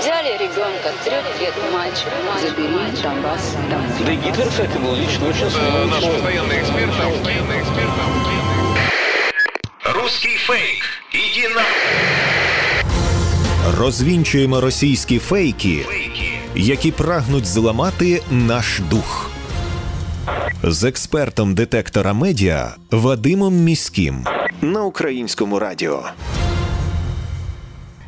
Взяли ребенка, трех лет мальчик, забери Донбасс домой. Да и Гитлер, кстати, был лично очень Э, смелый Наш человек. постоянный эксперт, наш постоянный эксперт. Русский фейк. Иди на... Розвінчуємо російські фейки, які прагнуть зламати наш дух. З експертом детектора медіа Вадимом Міським на українському радіо.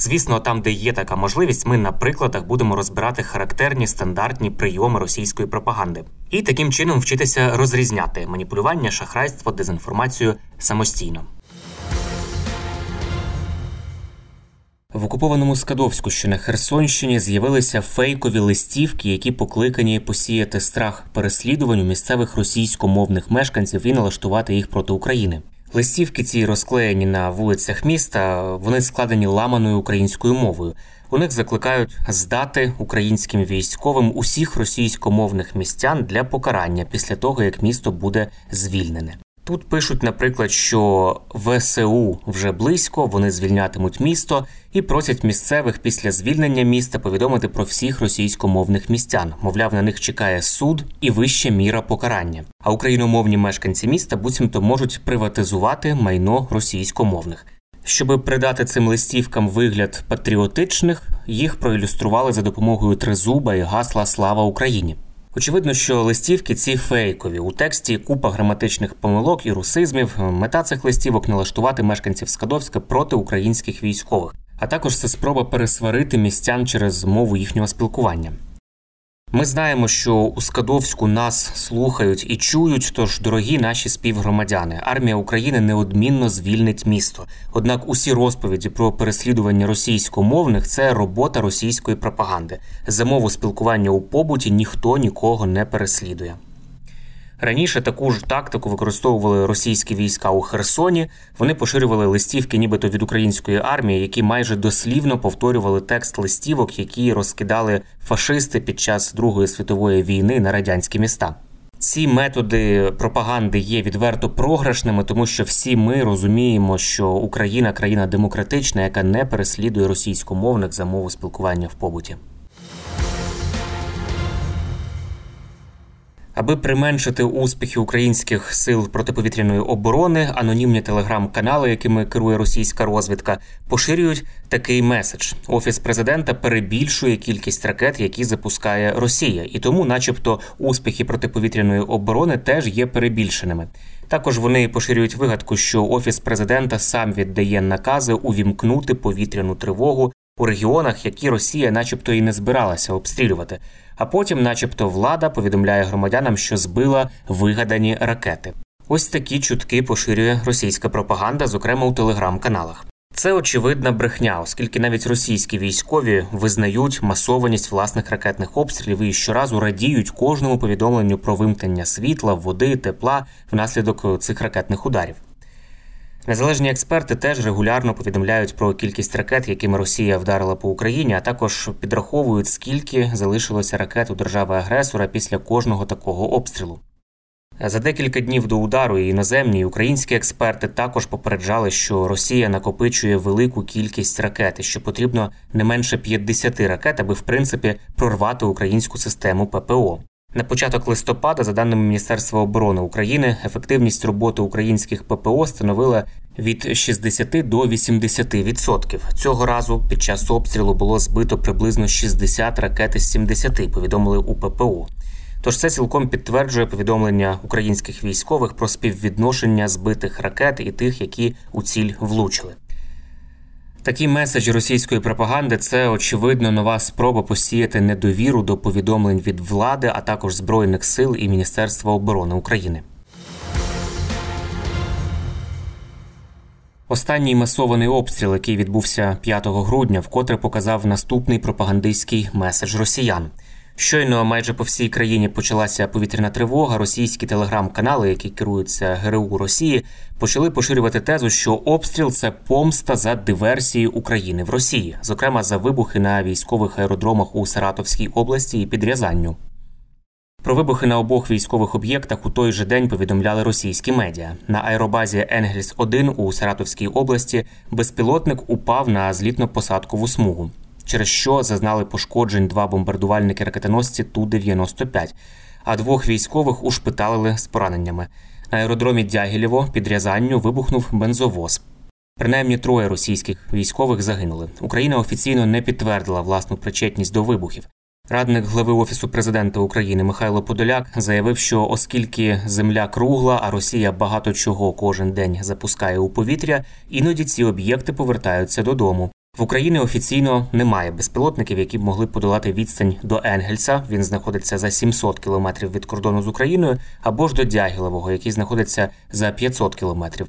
Звісно, там, де є така можливість, ми на прикладах будемо розбирати характерні стандартні прийоми російської пропаганди і таким чином вчитися розрізняти маніпулювання, шахрайство, дезінформацію самостійно. В окупованому Скадовську, що на Херсонщині, з'явилися фейкові листівки, які покликані посіяти страх переслідувань у місцевих російськомовних мешканців і налаштувати їх проти України. Листівки ці розклеєні на вулицях міста. Вони складені ламаною українською мовою. У них закликають здати українським військовим усіх російськомовних містян для покарання після того, як місто буде звільнене. Тут пишуть, наприклад, що ВСУ вже близько, вони звільнятимуть місто і просять місцевих після звільнення міста повідомити про всіх російськомовних містян. Мовляв, на них чекає суд і вища міра покарання. А україномовні мешканці міста буцімто можуть приватизувати майно російськомовних. Щоб придати цим листівкам вигляд патріотичних, їх проілюстрували за допомогою тризуба і гасла Слава Україні. Очевидно, що листівки ці фейкові. У тексті купа граматичних помилок і русизмів. Мета цих листівок налаштувати мешканців Скадовська проти українських військових, а також це спроба пересварити містян через мову їхнього спілкування. Ми знаємо, що у Скадовську нас слухають і чують. Тож, дорогі наші співгромадяни, армія України неодмінно звільнить місто. Однак усі розповіді про переслідування російськомовних це робота російської пропаганди. За мову спілкування у побуті ніхто нікого не переслідує. Раніше таку ж тактику використовували російські війська у Херсоні. Вони поширювали листівки, нібито від української армії, які майже дослівно повторювали текст листівок, які розкидали фашисти під час Другої світової війни на радянські міста. Ці методи пропаганди є відверто програшними, тому що всі ми розуміємо, що Україна країна демократична, яка не переслідує російськомовних за мову спілкування в побуті. Аби применшити успіхи українських сил протиповітряної оборони, анонімні телеграм-канали, якими керує російська розвідка, поширюють такий меседж: офіс президента перебільшує кількість ракет, які запускає Росія, і тому, начебто, успіхи протиповітряної оборони теж є перебільшеними. Також вони поширюють вигадку, що офіс президента сам віддає накази увімкнути повітряну тривогу у регіонах, які Росія, начебто, і не збиралася обстрілювати. А потім, начебто, влада повідомляє громадянам, що збила вигадані ракети. Ось такі чутки поширює російська пропаганда, зокрема у телеграм-каналах. Це очевидна брехня, оскільки навіть російські військові визнають масованість власних ракетних обстрілів і щоразу радіють кожному повідомленню про вимкнення світла, води, тепла внаслідок цих ракетних ударів. Незалежні експерти теж регулярно повідомляють про кількість ракет, якими Росія вдарила по Україні, а також підраховують, скільки залишилося ракет у держави-агресора після кожного такого обстрілу. За декілька днів до удару і іноземні і українські експерти також попереджали, що Росія накопичує велику кількість ракет, і що потрібно не менше 50 ракет, аби в принципі прорвати українську систему ППО. На початок листопада, за даними Міністерства оборони України, ефективність роботи українських ППО становила від 60 до 80%. Цього разу під час обстрілу було збито приблизно 60 ракет із 70, повідомили у ППО. Тож це цілком підтверджує повідомлення українських військових про співвідношення збитих ракет і тих, які у ціль влучили. Такі меседжі російської пропаганди це очевидно нова спроба посіяти недовіру до повідомлень від влади, а також збройних сил і Міністерства оборони України. Останній масований обстріл, який відбувся 5 грудня, вкотре показав наступний пропагандистський меседж росіян. Щойно майже по всій країні почалася повітряна тривога. Російські телеграм-канали, які керуються ГРУ Росії, почали поширювати тезу, що обстріл це помста за диверсії України в Росії, зокрема за вибухи на військових аеродромах у Саратовській області і під Рязанню. Про вибухи на обох військових об'єктах у той же день повідомляли російські медіа. На аеробазі Енгельс 1 у Саратовській області безпілотник упав на злітно-посадкову смугу через що зазнали пошкоджень два бомбардувальники ракетоносці Ту-95, а двох військових ушпиталили з пораненнями. На аеродромі Дягілєво під Рязанню вибухнув бензовоз. Принаймні троє російських військових загинули. Україна офіційно не підтвердила власну причетність до вибухів. Радник глави офісу президента України Михайло Подоляк заявив, що оскільки земля кругла, а Росія багато чого кожен день запускає у повітря, іноді ці об'єкти повертаються додому. В Україні офіційно немає безпілотників, які б могли подолати відстань до Енгельса. Він знаходиться за 700 кілометрів від кордону з Україною, або ж до Дягілевого, який знаходиться за 500 кілометрів.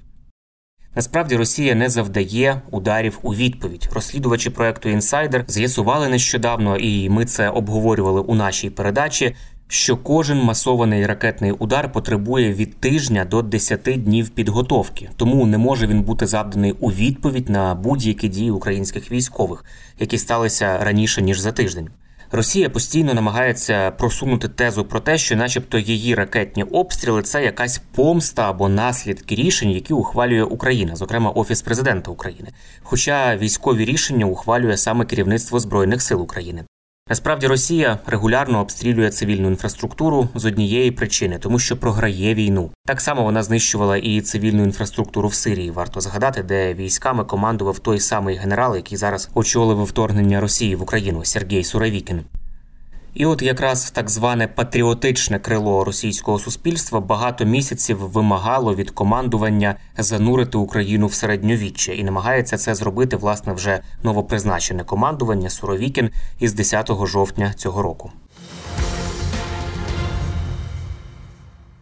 Насправді Росія не завдає ударів у відповідь. Розслідувачі проекту інсайдер з'ясували нещодавно, і ми це обговорювали у нашій передачі що кожен масований ракетний удар потребує від тижня до 10 днів підготовки, тому не може він бути завданий у відповідь на будь-які дії українських військових, які сталися раніше ніж за тиждень. Росія постійно намагається просунути тезу про те, що, начебто, її ракетні обстріли це якась помста або наслідки рішень, які ухвалює Україна, зокрема Офіс президента України. Хоча військові рішення ухвалює саме керівництво збройних сил України. Насправді Росія регулярно обстрілює цивільну інфраструктуру з однієї причини, тому що програє війну. Так само вона знищувала і цивільну інфраструктуру в Сирії. Варто згадати, де військами командував той самий генерал, який зараз очолив вторгнення Росії в Україну Сергій Суровікін. І от якраз так зване патріотичне крило російського суспільства багато місяців вимагало від командування занурити Україну в середньовіччя і намагається це зробити власне вже новопризначене командування Суровікін із 10 жовтня цього року.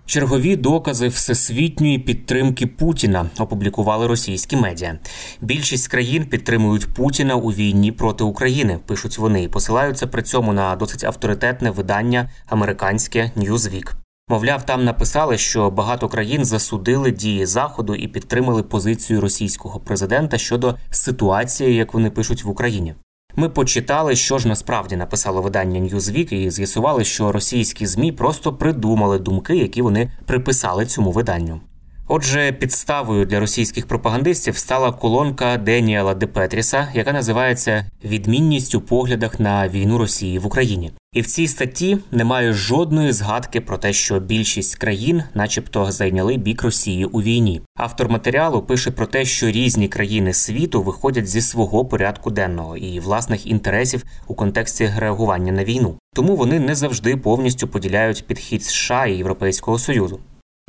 Чергові докази всесвітньої підтримки Путіна опублікували російські медіа. Більшість країн підтримують Путіна у війні проти України. Пишуть вони і посилаються при цьому на досить авторитетне видання американське Newsweek. Мовляв, там написали, що багато країн засудили дії заходу і підтримали позицію російського президента щодо ситуації, як вони пишуть в Україні. Ми почитали, що ж насправді написало видання Newsweek, і з'ясували, що російські змі просто придумали думки, які вони приписали цьому виданню. Отже, підставою для російських пропагандистів стала колонка Деніела Де Петріса, яка називається Відмінність у поглядах на війну Росії в Україні. І в цій статті немає жодної згадки про те, що більшість країн, начебто, зайняли бік Росії у війні. Автор матеріалу пише про те, що різні країни світу виходять зі свого порядку денного і власних інтересів у контексті реагування на війну. Тому вони не завжди повністю поділяють підхід США і Європейського союзу.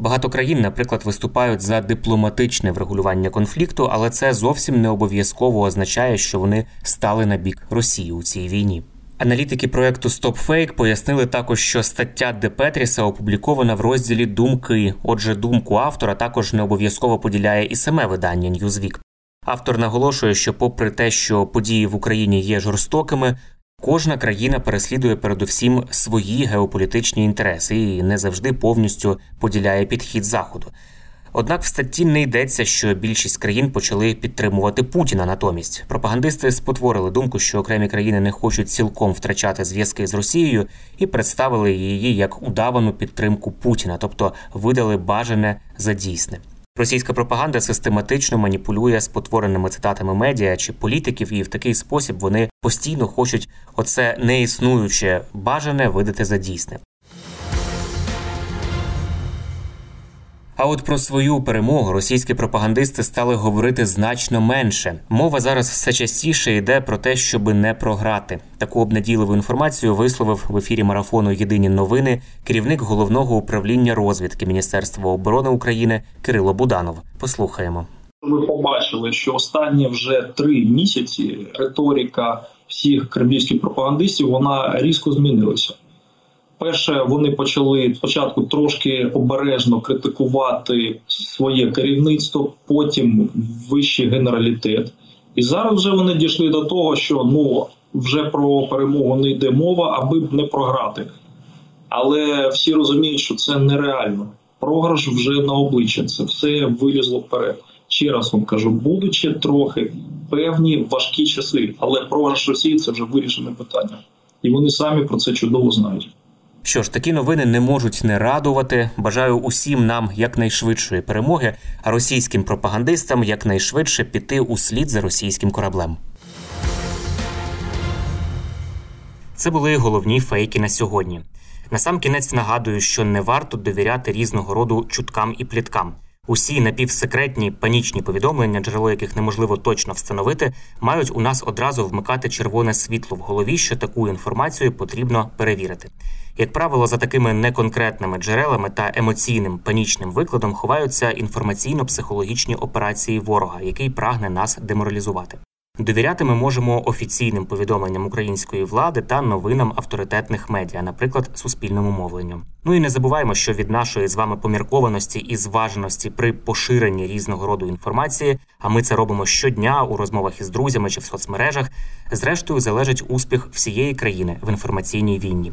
Багато країн, наприклад, виступають за дипломатичне врегулювання конфлікту, але це зовсім не обов'язково означає, що вони стали на бік Росії у цій війні. Аналітики проекту StopFake пояснили також, що стаття Де Петріса опублікована в розділі Думки. Отже, думку автора також не обов'язково поділяє і саме видання Newsweek. Автор наголошує, що, попри те, що події в Україні є жорстокими, Кожна країна переслідує передусім свої геополітичні інтереси і не завжди повністю поділяє підхід заходу. Однак в статті не йдеться, що більшість країн почали підтримувати Путіна. Натомість пропагандисти спотворили думку, що окремі країни не хочуть цілком втрачати зв'язки з Росією і представили її як удавану підтримку Путіна, тобто видали бажане за дійсне. Російська пропаганда систематично маніпулює спотвореними цитатами медіа чи політиків, і в такий спосіб вони постійно хочуть оце неіснуюче бажане видати за дійсне. А от про свою перемогу російські пропагандисти стали говорити значно менше. Мова зараз все частіше йде про те, щоб не програти. Таку обнадійливу інформацію висловив в ефірі марафону Єдині новини керівник головного управління розвідки Міністерства оборони України Кирило Буданов. Послухаємо. Ми побачили, що останні вже три місяці риторика всіх кремлівських пропагандистів вона різко змінилася. Перше, вони почали спочатку трошки обережно критикувати своє керівництво, потім вищий генералітет. І зараз вже вони дійшли до того, що ну вже про перемогу не йде мова, аби не програти. Але всі розуміють, що це нереально. Програш вже на обличчя, це все вилізло вперед. Ще раз вам кажу, будучи трохи певні важкі часи, але програш Росії це вже вирішене питання, і вони самі про це чудово знають. Що ж, такі новини не можуть не радувати. Бажаю усім нам якнайшвидшої перемоги, а російським пропагандистам якнайшвидше піти у слід за російським кораблем. Це були головні фейки на сьогодні. Насамкінець нагадую, що не варто довіряти різного роду чуткам і пліткам. Усі напівсекретні панічні повідомлення, джерело яких неможливо точно встановити, мають у нас одразу вмикати червоне світло в голові, що таку інформацію потрібно перевірити. Як правило, за такими неконкретними джерелами та емоційним панічним викладом ховаються інформаційно-психологічні операції ворога, який прагне нас деморалізувати. Довіряти ми можемо офіційним повідомленням української влади та новинам авторитетних медіа, наприклад, суспільному мовленню. Ну і не забуваємо, що від нашої з вами поміркованості і зваженості при поширенні різного роду інформації, а ми це робимо щодня у розмовах із друзями чи в соцмережах. Зрештою, залежить успіх всієї країни в інформаційній війні.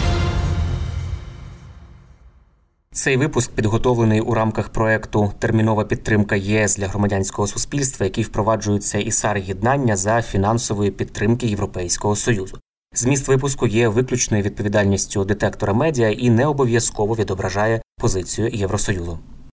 Цей випуск підготовлений у рамках проекту Термінова підтримка ЄС для громадянського суспільства, який впроваджується ІСАР єднання за фінансової підтримки Європейського союзу. Зміст випуску є виключною відповідальністю детектора медіа і не обов'язково відображає позицію Євросоюзу.